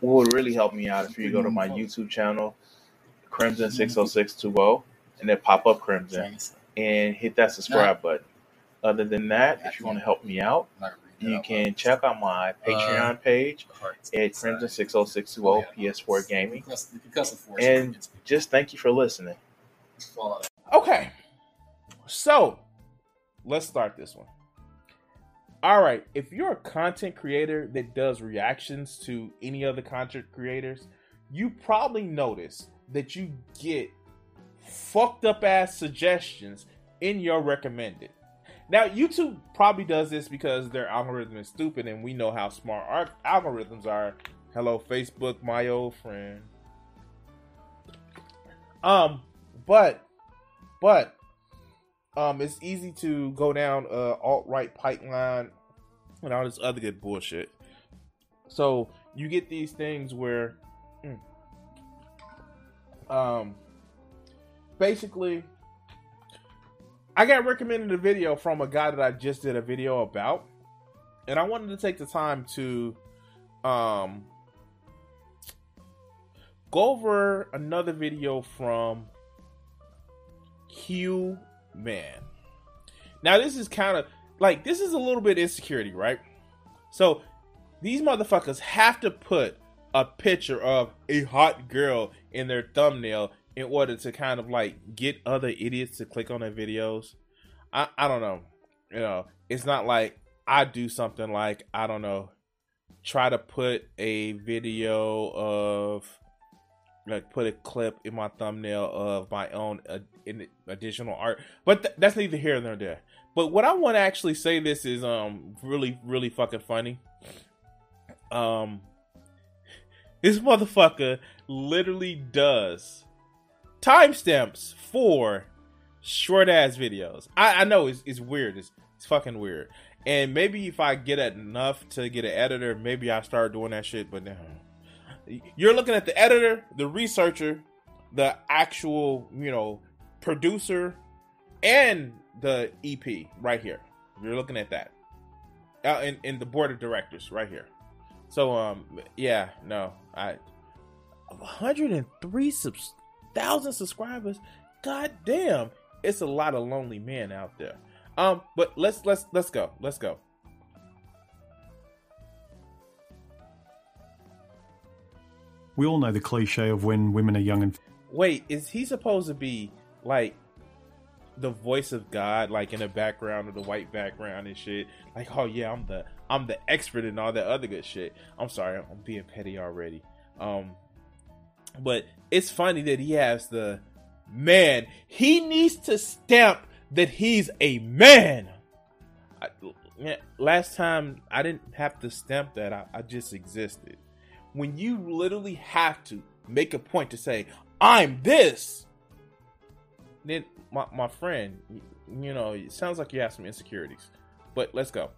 what would really help me out. If you go to my YouTube channel, Crimson six oh six two oh, and then pop up Crimson. And hit that subscribe button. Other than that, if you want to help me out, you can check out my Patreon page at Crimson six oh six two oh PS4 Gaming, and just thank you for listening. Okay. So, let's start this one. All right, if you're a content creator that does reactions to any other content creators, you probably notice that you get fucked up ass suggestions in your recommended. Now, YouTube probably does this because their algorithm is stupid and we know how smart our algorithms are. Hello, Facebook, my old friend. Um, but, but, um, it's easy to go down a alt right pipeline and all this other good bullshit. So you get these things where, mm, um, basically, I got recommended a video from a guy that I just did a video about, and I wanted to take the time to, um, go over another video from Q Man. Now this is kind of like this is a little bit insecurity, right? So these motherfuckers have to put a picture of a hot girl in their thumbnail in order to kind of like get other idiots to click on their videos. I, I don't know. You know, it's not like I do something like, I don't know, try to put a video of like put a clip in my thumbnail of my own uh, additional art. But th- that's neither here nor there. But what I want to actually say this is um really really fucking funny. Um this motherfucker literally does timestamps for short ass videos. I, I know it's, it's weird. It's, it's fucking weird. And maybe if I get enough to get an editor, maybe I start doing that shit. But now, you're looking at the editor, the researcher, the actual, you know, producer, and the EP right here. You're looking at that. Uh, in, the board of directors right here. So um yeah, no. I 103 subs, thousand subscribers. God damn. It's a lot of lonely men out there. Um but let's let's let's go. Let's go. We all know the cliche of when women are young and. Wait, is he supposed to be like the voice of God, like in the background of the white background and shit? Like, oh yeah, I'm the I'm the expert in all that other good shit. I'm sorry, I'm being petty already. Um, but it's funny that he has the man. He needs to stamp that he's a man. I, last time I didn't have to stamp that. I, I just existed when you literally have to make a point to say, I'm this, then my, my friend, you know, it sounds like you have some insecurities. But let's go.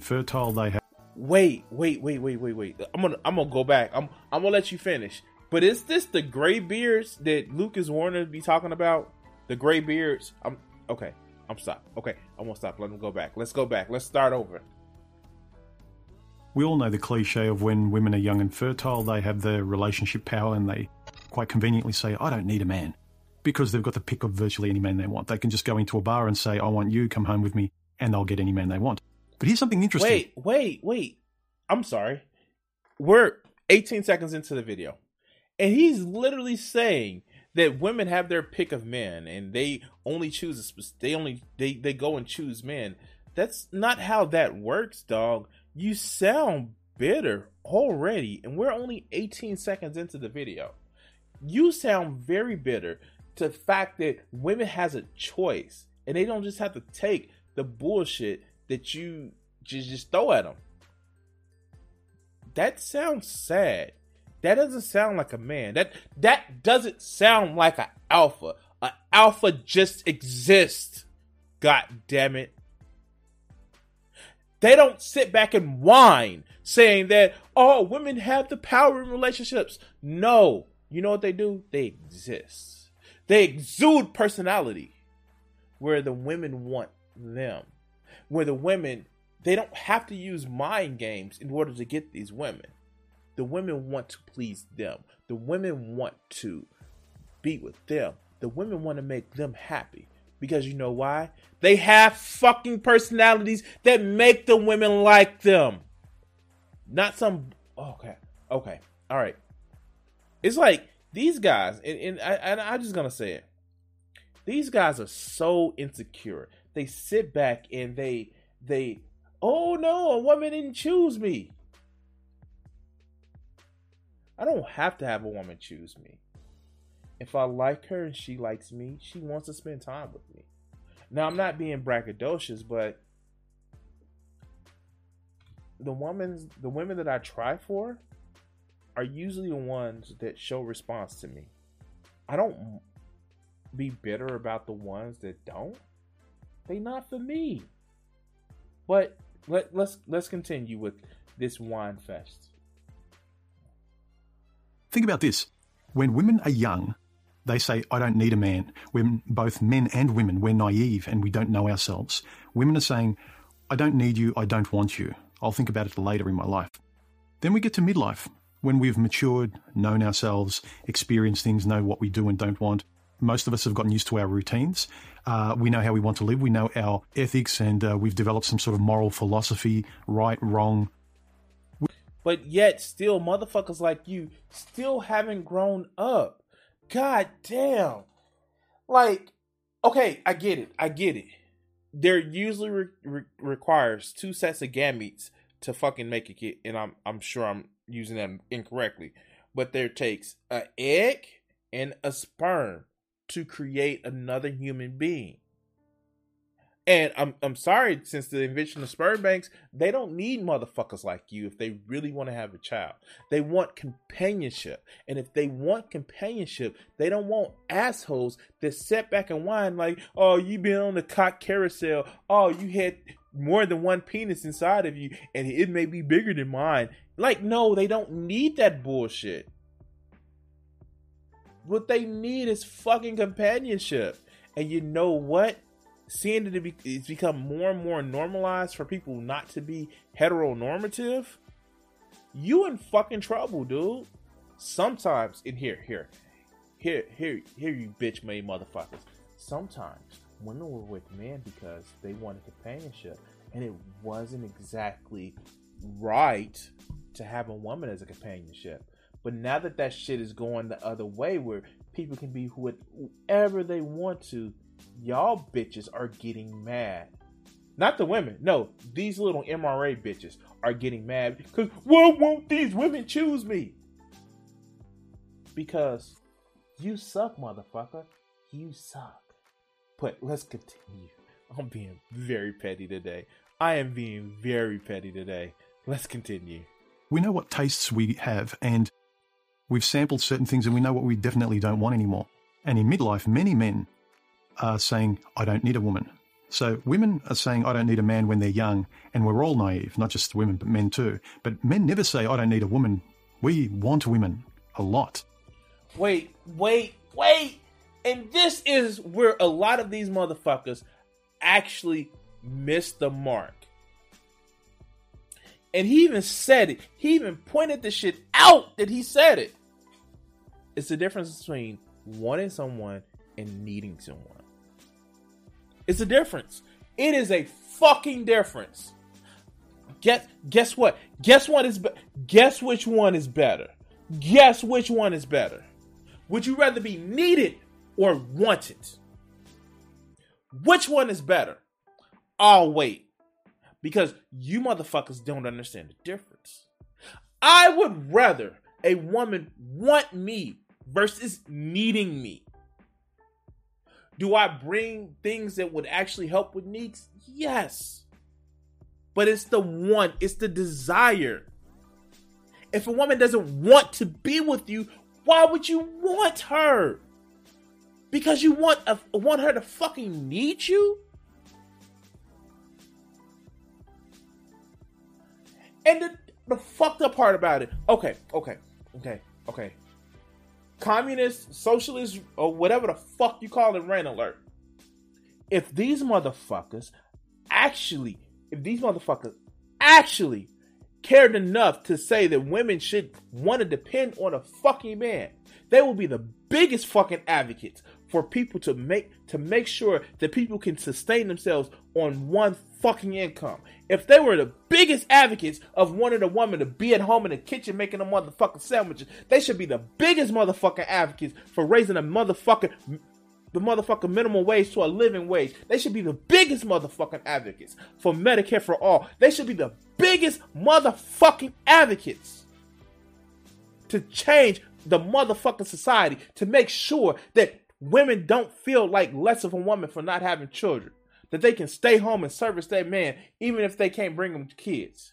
Fertile they have. Wait, wait, wait, wait, wait, wait. I'm gonna I'm gonna go back. I'm I'm gonna let you finish. But is this the gray beards that Lucas Warner be talking about? The gray beards? I'm okay. I'm stop. Okay, I'm gonna stop. Let him go back. Let's go back. Let's start over. We all know the cliche of when women are young and fertile, they have the relationship power and they quite conveniently say, I don't need a man. Because they've got the pick of virtually any man they want. They can just go into a bar and say, I want you, come home with me, and they'll get any man they want. But here's something interesting. Wait, wait, wait. I'm sorry. We're 18 seconds into the video. And he's literally saying that women have their pick of men and they only choose they only they they go and choose men. That's not how that works, dog. You sound bitter already, and we're only 18 seconds into the video. You sound very bitter to the fact that women has a choice, and they don't just have to take the bullshit that you just, just throw at them. That sounds sad. That doesn't sound like a man. That that doesn't sound like an alpha. An alpha just exists. God damn it. They don't sit back and whine saying that, oh, women have the power in relationships. No. You know what they do? They exist. They exude personality where the women want them. Where the women, they don't have to use mind games in order to get these women. The women want to please them. The women want to be with them. The women want to make them happy. Because you know why? They have fucking personalities that make the women like them. Not some. Okay. Okay. All right. It's like these guys, and, and I, and I'm just going to say it. These guys are so insecure. They sit back and they, they, oh no, a woman didn't choose me. I don't have to have a woman choose me. If I like her and she likes me, she wants to spend time with me. Now, I'm not being braggadocious, but the women, the women that I try for are usually the ones that show response to me. I don't be bitter about the ones that don't. They not for me. But let, let's let's continue with this whine fest. Think about this. When women are young, they say, I don't need a man. When both men and women, we're naive and we don't know ourselves. Women are saying, I don't need you, I don't want you. I'll think about it later in my life. Then we get to midlife, when we've matured, known ourselves, experienced things, know what we do and don't want. Most of us have gotten used to our routines. Uh, we know how we want to live. We know our ethics, and uh, we've developed some sort of moral philosophy right, wrong, but yet still motherfuckers like you still haven't grown up. God damn. Like, okay, I get it. I get it. There usually re- re- requires two sets of gametes to fucking make a kid, and I'm I'm sure I'm using them incorrectly, but there takes an egg and a sperm to create another human being. And I'm I'm sorry, since the invention of sperm banks, they don't need motherfuckers like you if they really want to have a child. They want companionship. And if they want companionship, they don't want assholes that sit back and whine like, oh, you been on the cock carousel. Oh, you had more than one penis inside of you, and it may be bigger than mine. Like, no, they don't need that bullshit. What they need is fucking companionship. And you know what? Seeing that it's become more and more normalized for people not to be heteronormative, you in fucking trouble, dude. Sometimes, in here, here, here, here, here, you bitch made motherfuckers. Sometimes women were with men because they wanted companionship, and it wasn't exactly right to have a woman as a companionship. But now that that shit is going the other way, where people can be whoever they want to, y'all bitches are getting mad. Not the women. No, these little MRA bitches are getting mad because why won't these women choose me? Because you suck, motherfucker. You suck. But let's continue. I'm being very petty today. I am being very petty today. Let's continue. We know what tastes we have, and we've sampled certain things, and we know what we definitely don't want anymore. And in midlife, many men are saying, I don't need a woman. So women are saying, I don't need a man when they're young, and we're all naive, not just women, but men too. But men never say, I don't need a woman. We want women a lot. Wait, wait, wait. And this is where a lot of these motherfuckers actually miss the mark. And he even said it. He even pointed the shit out that he said it. It's the difference between wanting someone and needing someone. It's a difference. It is a fucking difference. Guess guess what? Guess what is be- guess which one is better? Guess which one is better? Would you rather be needed or wanted? Which one is better? I'll wait. Because you motherfuckers don't understand the difference. I would rather a woman want me versus needing me. Do I bring things that would actually help with needs? Yes. But it's the one, it's the desire. If a woman doesn't want to be with you, why would you want her? Because you want a, want her to fucking need you? And the, the fucked up part about it, okay, okay, okay, okay. Communist, socialist, or whatever the fuck you call it, rain alert. If these motherfuckers actually, if these motherfuckers actually cared enough to say that women should want to depend on a fucking man, they will be the biggest fucking advocates for people to make to make sure that people can sustain themselves on one fucking income. If they were the biggest advocates of wanting a woman to be at home in the kitchen making a motherfucking sandwiches, they should be the biggest motherfucking advocates for raising a motherfucking the motherfucking minimum wage to a living wage. They should be the biggest motherfucking advocates for Medicare for all. They should be the biggest motherfucking advocates to change the motherfucking society to make sure that women don't feel like less of a woman for not having children. That they can stay home and service their man even if they can't bring them kids.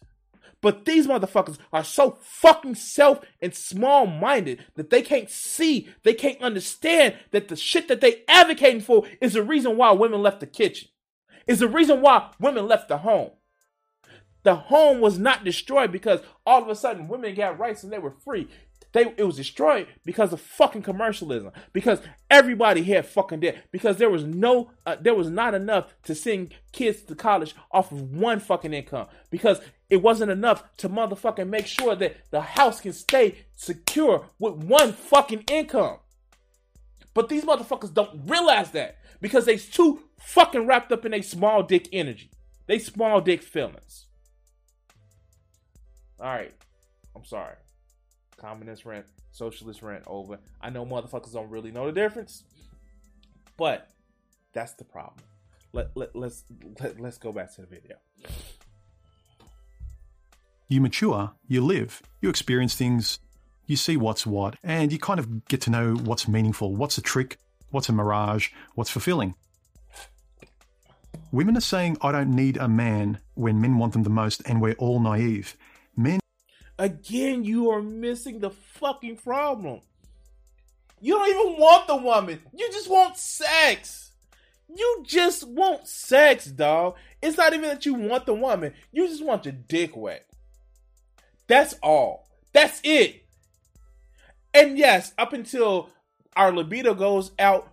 But these motherfuckers are so fucking self and small minded that they can't see, they can't understand that the shit that they advocating for is the reason why women left the kitchen. Is the reason why women left the home. The home was not destroyed because all of a sudden women got rights and they were free. They it was destroyed because of fucking commercialism. Because everybody had fucking debt. Because there was no, uh, there was not enough to send kids to college off of one fucking income. Because it wasn't enough to motherfucking make sure that the house can stay secure with one fucking income. But these motherfuckers don't realize that because they too fucking wrapped up in a small dick energy. They small dick feelings. All right, I'm sorry communist rent, socialist rent over. I know motherfuckers don't really know the difference, but that's the problem. Let, let, let's let, let's go back to the video. You mature, you live, you experience things, you see what's what, and you kind of get to know what's meaningful, what's a trick, what's a mirage, what's fulfilling. Women are saying, I don't need a man when men want them the most, and we're all naive. Again, you are missing the fucking problem. You don't even want the woman. You just want sex. You just want sex, dog. It's not even that you want the woman. You just want your dick wet. That's all. That's it. And yes, up until our libido goes out,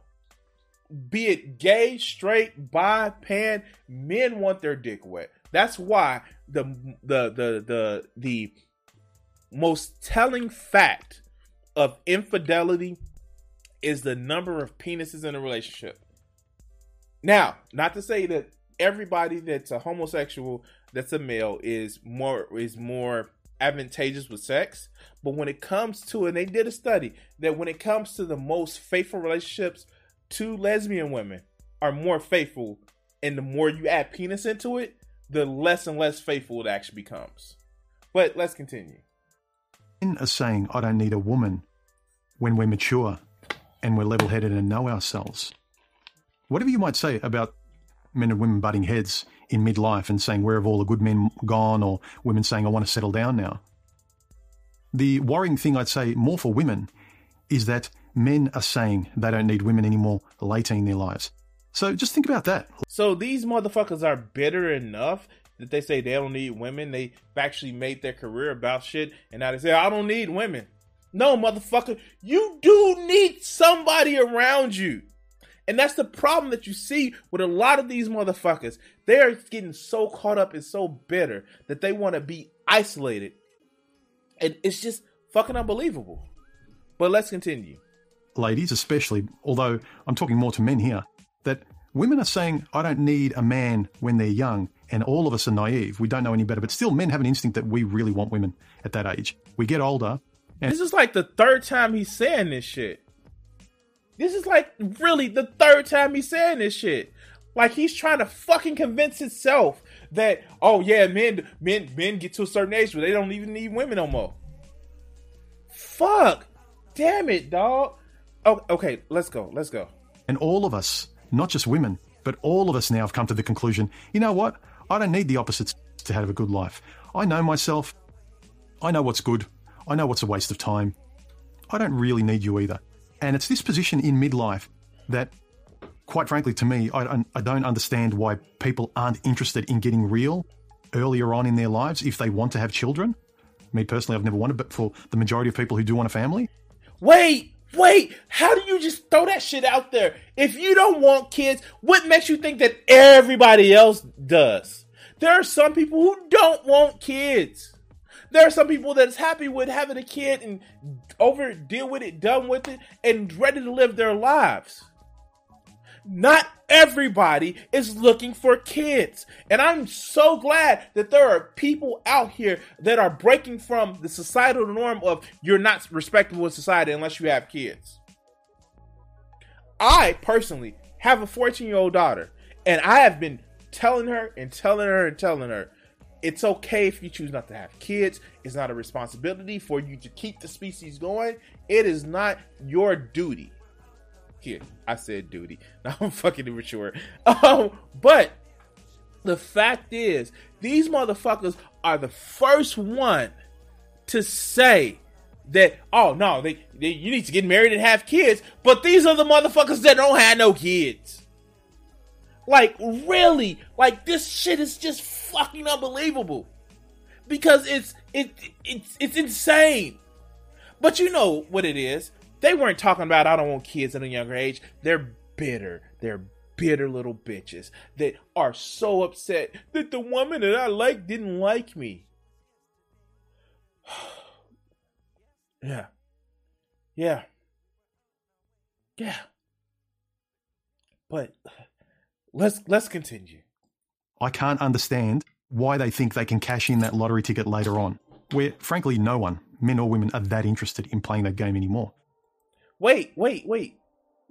be it gay, straight, bi, pan, men want their dick wet. That's why the the the the the most telling fact of infidelity is the number of penises in a relationship. Now, not to say that everybody that's a homosexual that's a male is more is more advantageous with sex, but when it comes to and they did a study that when it comes to the most faithful relationships, two lesbian women are more faithful and the more you add penis into it, the less and less faithful it actually becomes. But let's continue men are saying, I don't need a woman when we're mature and we're level headed and know ourselves. Whatever you might say about men and women butting heads in midlife and saying, Where have all the good men gone? or women saying, I want to settle down now. The worrying thing I'd say more for women is that men are saying they don't need women anymore later in their lives. So just think about that. So these motherfuckers are bitter enough that they say they don't need women. They actually made their career about shit, and now they say I don't need women. No, motherfucker, you do need somebody around you. And that's the problem that you see with a lot of these motherfuckers. They're getting so caught up and so bitter that they want to be isolated. And it's just fucking unbelievable. But let's continue. Ladies, especially, although I'm talking more to men here, that women are saying, I don't need a man when they're young and all of us are naive. We don't know any better, but still, men have an instinct that we really want women at that age. We get older. And- this is like the third time he's saying this shit. This is like really the third time he's saying this shit. Like he's trying to fucking convince himself that oh yeah, men men men get to a certain age where they don't even need women no more. Fuck, damn it, dog. Oh, okay, let's go, let's go. And all of us, not just women, but all of us now have come to the conclusion. You know what? I don't need the opposites to have a good life. I know myself. I know what's good. I know what's a waste of time. I don't really need you either. And it's this position in midlife that, quite frankly, to me, I, I don't understand why people aren't interested in getting real earlier on in their lives if they want to have children. Me personally, I've never wanted, but for the majority of people who do want a family. Wait, wait, how do you just throw that shit out there? If you don't want kids, what makes you think that everybody else does? There are some people who don't want kids. There are some people that's happy with having a kid and over deal with it, done with it, and ready to live their lives. Not everybody is looking for kids. And I'm so glad that there are people out here that are breaking from the societal norm of you're not respectable in society unless you have kids. I personally have a 14 year old daughter, and I have been telling her and telling her and telling her it's okay if you choose not to have kids. It's not a responsibility for you to keep the species going. It is not your duty. Here, I said duty. Now I'm fucking immature. Um, but the fact is, these motherfuckers are the first one to say that oh no, they, they you need to get married and have kids. But these are the motherfuckers that don't have no kids. Like really, like this shit is just fucking unbelievable because it's it it's it's insane. But you know what it is. They weren't talking about I don't want kids at a younger age. They're bitter. They're bitter little bitches that are so upset that the woman that I like didn't like me. yeah. Yeah. Yeah. But let's let's continue. I can't understand why they think they can cash in that lottery ticket later on, where frankly no one, men or women, are that interested in playing that game anymore. Wait, wait, wait.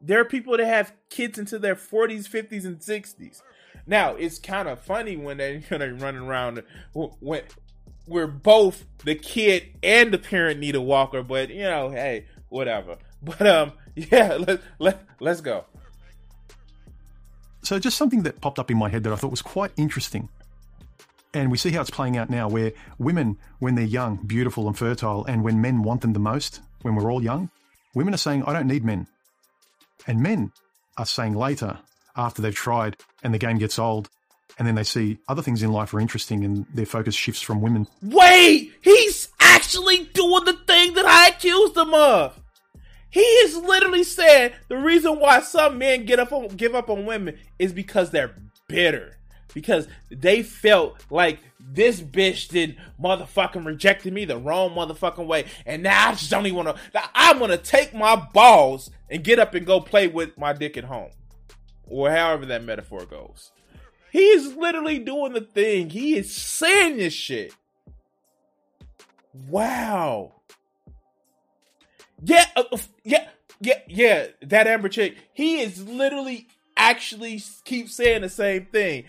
There are people that have kids into their 40s, 50s, and 60s. Now, it's kind of funny when they're running around when we're both the kid and the parent need a walker, but you know, hey, whatever. But um, yeah, let let let's go. So, just something that popped up in my head that I thought was quite interesting. And we see how it's playing out now, where women, when they're young, beautiful, and fertile, and when men want them the most, when we're all young, women are saying, I don't need men. And men are saying later, after they've tried and the game gets old, and then they see other things in life are interesting and their focus shifts from women. Wait! He's actually doing the thing that I accused him of! He is literally saying the reason why some men get up on, give up on women is because they're bitter. Because they felt like this bitch did motherfucking rejected me the wrong motherfucking way. And now I just don't even want to. I'm going to take my balls and get up and go play with my dick at home. Or however that metaphor goes. He is literally doing the thing. He is saying this shit. Wow. Yeah, uh, yeah, yeah, yeah. That Amber chick. He is literally actually keep saying the same thing.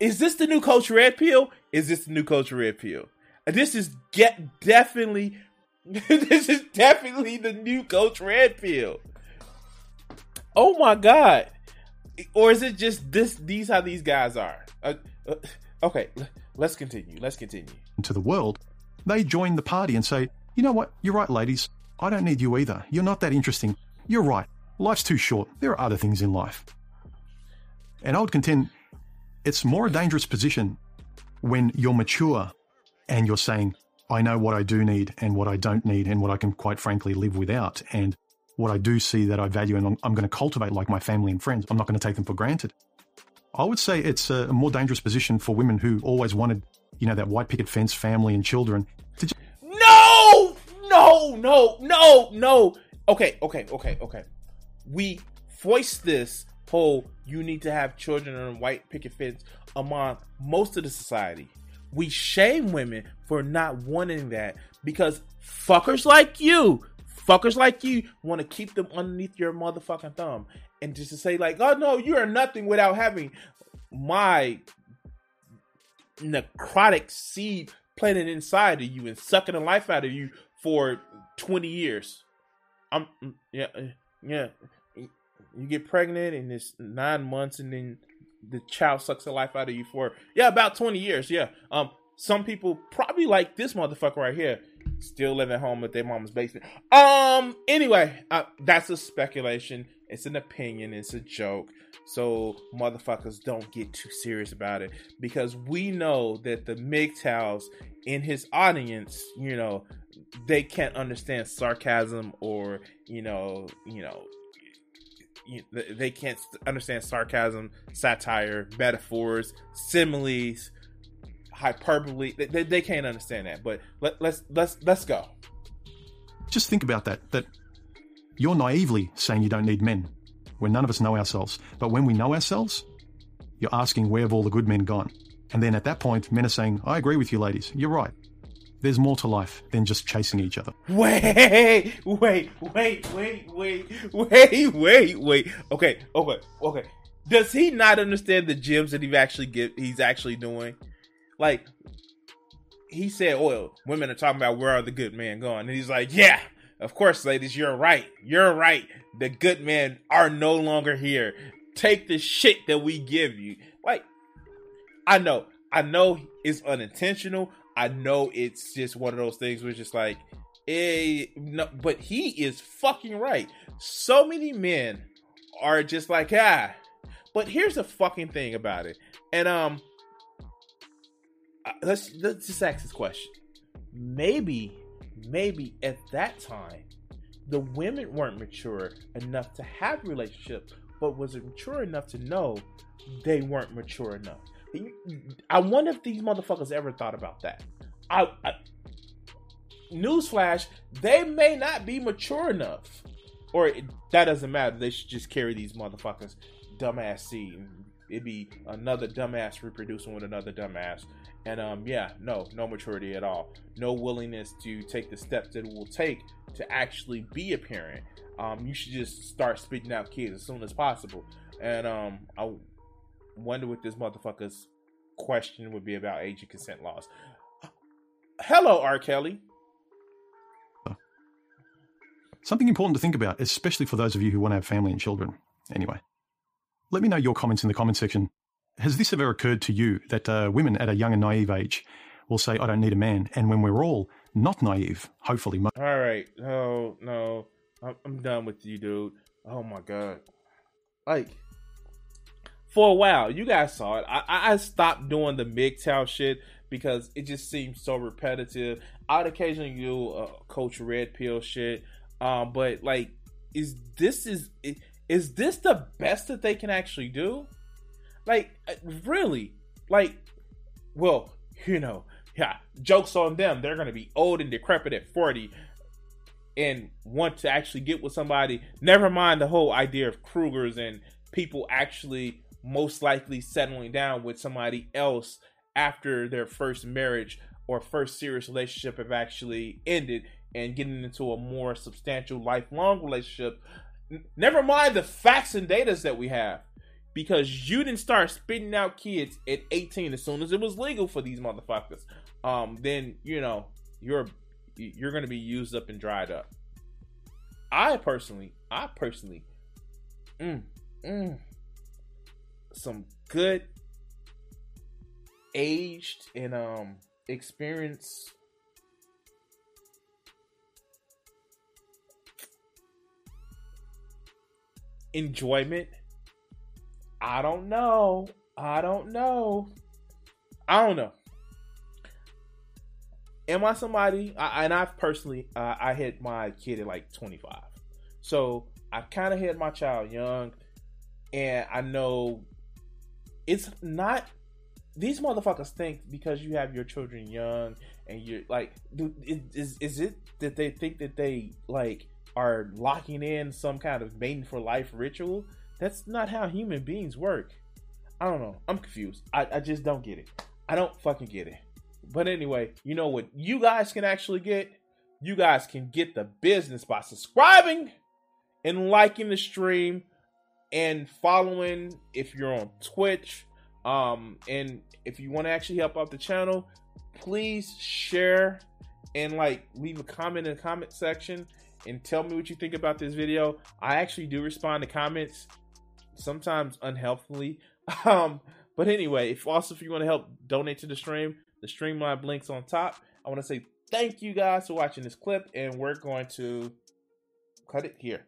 Is this the new Coach Red Pill? Is this the new Coach Red Pill? This is get definitely. this is definitely the new Coach Red Pill. Oh my god! Or is it just this? These how these guys are. Uh, uh, okay, let's continue. Let's continue. To the world, they join the party and say, "You know what? You're right, ladies. I don't need you either. You're not that interesting. You're right. Life's too short. There are other things in life. And I would contend it's more a dangerous position when you're mature and you're saying, I know what I do need and what I don't need and what I can quite frankly live without and what I do see that I value and I'm going to cultivate like my family and friends. I'm not going to take them for granted. I would say it's a more dangerous position for women who always wanted, you know, that white picket fence family and children just no, no, no, no. Okay, okay, okay, okay. We voice this whole you need to have children on white picket fence among most of the society. We shame women for not wanting that because fuckers like you, fuckers like you want to keep them underneath your motherfucking thumb. And just to say, like, oh no, you are nothing without having my necrotic seed planted inside of you and sucking the life out of you for 20 years. I'm mm, yeah uh, yeah. You get pregnant and it's nine months, and then the child sucks the life out of you for yeah about 20 years. Yeah. Um. some people probably like this motherfucker right here, still living at home with their mama's basement. Um. Anyway, uh, that's a speculation. It's an opinion. It's a joke. So motherfuckers don't get too serious about it because we know that the MGTOWs in his audience, you know, they can't understand sarcasm or you know, you know, they can't understand sarcasm, satire, metaphors, similes, hyperbole. They, they can't understand that. But let, let's let's let's go. Just think about that. That you're naively saying you don't need men when none of us know ourselves. But when we know ourselves, you're asking where have all the good men gone? And then at that point, men are saying, I agree with you, ladies. You're right. There's more to life than just chasing each other. Wait, wait, wait, wait, wait, wait, wait, wait. Okay, okay, okay. Does he not understand the gems that he actually get? He's actually doing, like, he said, "Oil women are talking about where are the good men gone?" And he's like, "Yeah, of course, ladies, you're right. You're right. The good men are no longer here. Take the shit that we give you." Like, I know, I know it's unintentional. I know it's just one of those things where it's just like, eh, no, but he is fucking right. So many men are just like, ah. But here's the fucking thing about it. And um uh, let's let's just ask this question. Maybe, maybe at that time, the women weren't mature enough to have relationships, but was mature enough to know they weren't mature enough. I wonder if these motherfuckers ever thought about that. I, I newsflash, they may not be mature enough, or it, that doesn't matter. They should just carry these motherfuckers dumbass seed. It'd be another dumbass reproducing with another dumbass. And um, yeah, no, no maturity at all. No willingness to take the steps that it will take to actually be a parent. Um, you should just start spitting out kids as soon as possible. And um, I wonder what this motherfucker's question would be about age and consent laws. Hello, R. Kelly. Something important to think about, especially for those of you who want to have family and children. Anyway, let me know your comments in the comment section. Has this ever occurred to you that uh, women at a young and naive age will say, I don't need a man, and when we're all not naive, hopefully. Mo- all right. No, no. I'm done with you, dude. Oh my God. Like, for a while. You guys saw it. I, I stopped doing the MGTOW shit because it just seems so repetitive. I'd occasionally do uh, Coach Red Pill shit, um, but like, is this is is this the best that they can actually do? Like, uh, really? Like, well, you know, yeah. Jokes on them. They're gonna be old and decrepit at forty and want to actually get with somebody. Never mind the whole idea of Krugers and people actually most likely settling down with somebody else after their first marriage or first serious relationship have actually ended and getting into a more substantial lifelong relationship. Never mind the facts and datas that we have. Because you didn't start spitting out kids at 18 as soon as it was legal for these motherfuckers. Um, then you know you're you're gonna be used up and dried up. I personally, I personally, mm, mm, some good aged and um experienced enjoyment. I don't know. I don't know. I don't know. Am I somebody? I, and I've personally, uh, I had my kid at like 25. So I kind of had my child young, and I know it's not these motherfuckers think because you have your children young and you're like is is it that they think that they like are locking in some kind of mating for life ritual? That's not how human beings work. I don't know. I'm confused. I, I just don't get it. I don't fucking get it. But anyway you know what you guys can actually get? You guys can get the business by subscribing and liking the stream and following if you're on Twitch. Um, and if you want to actually help out the channel, please share and like leave a comment in the comment section and tell me what you think about this video. I actually do respond to comments sometimes unhelpfully. Um, but anyway, if also if you want to help donate to the stream, the Streamlab links on top. I want to say thank you guys for watching this clip, and we're going to cut it here.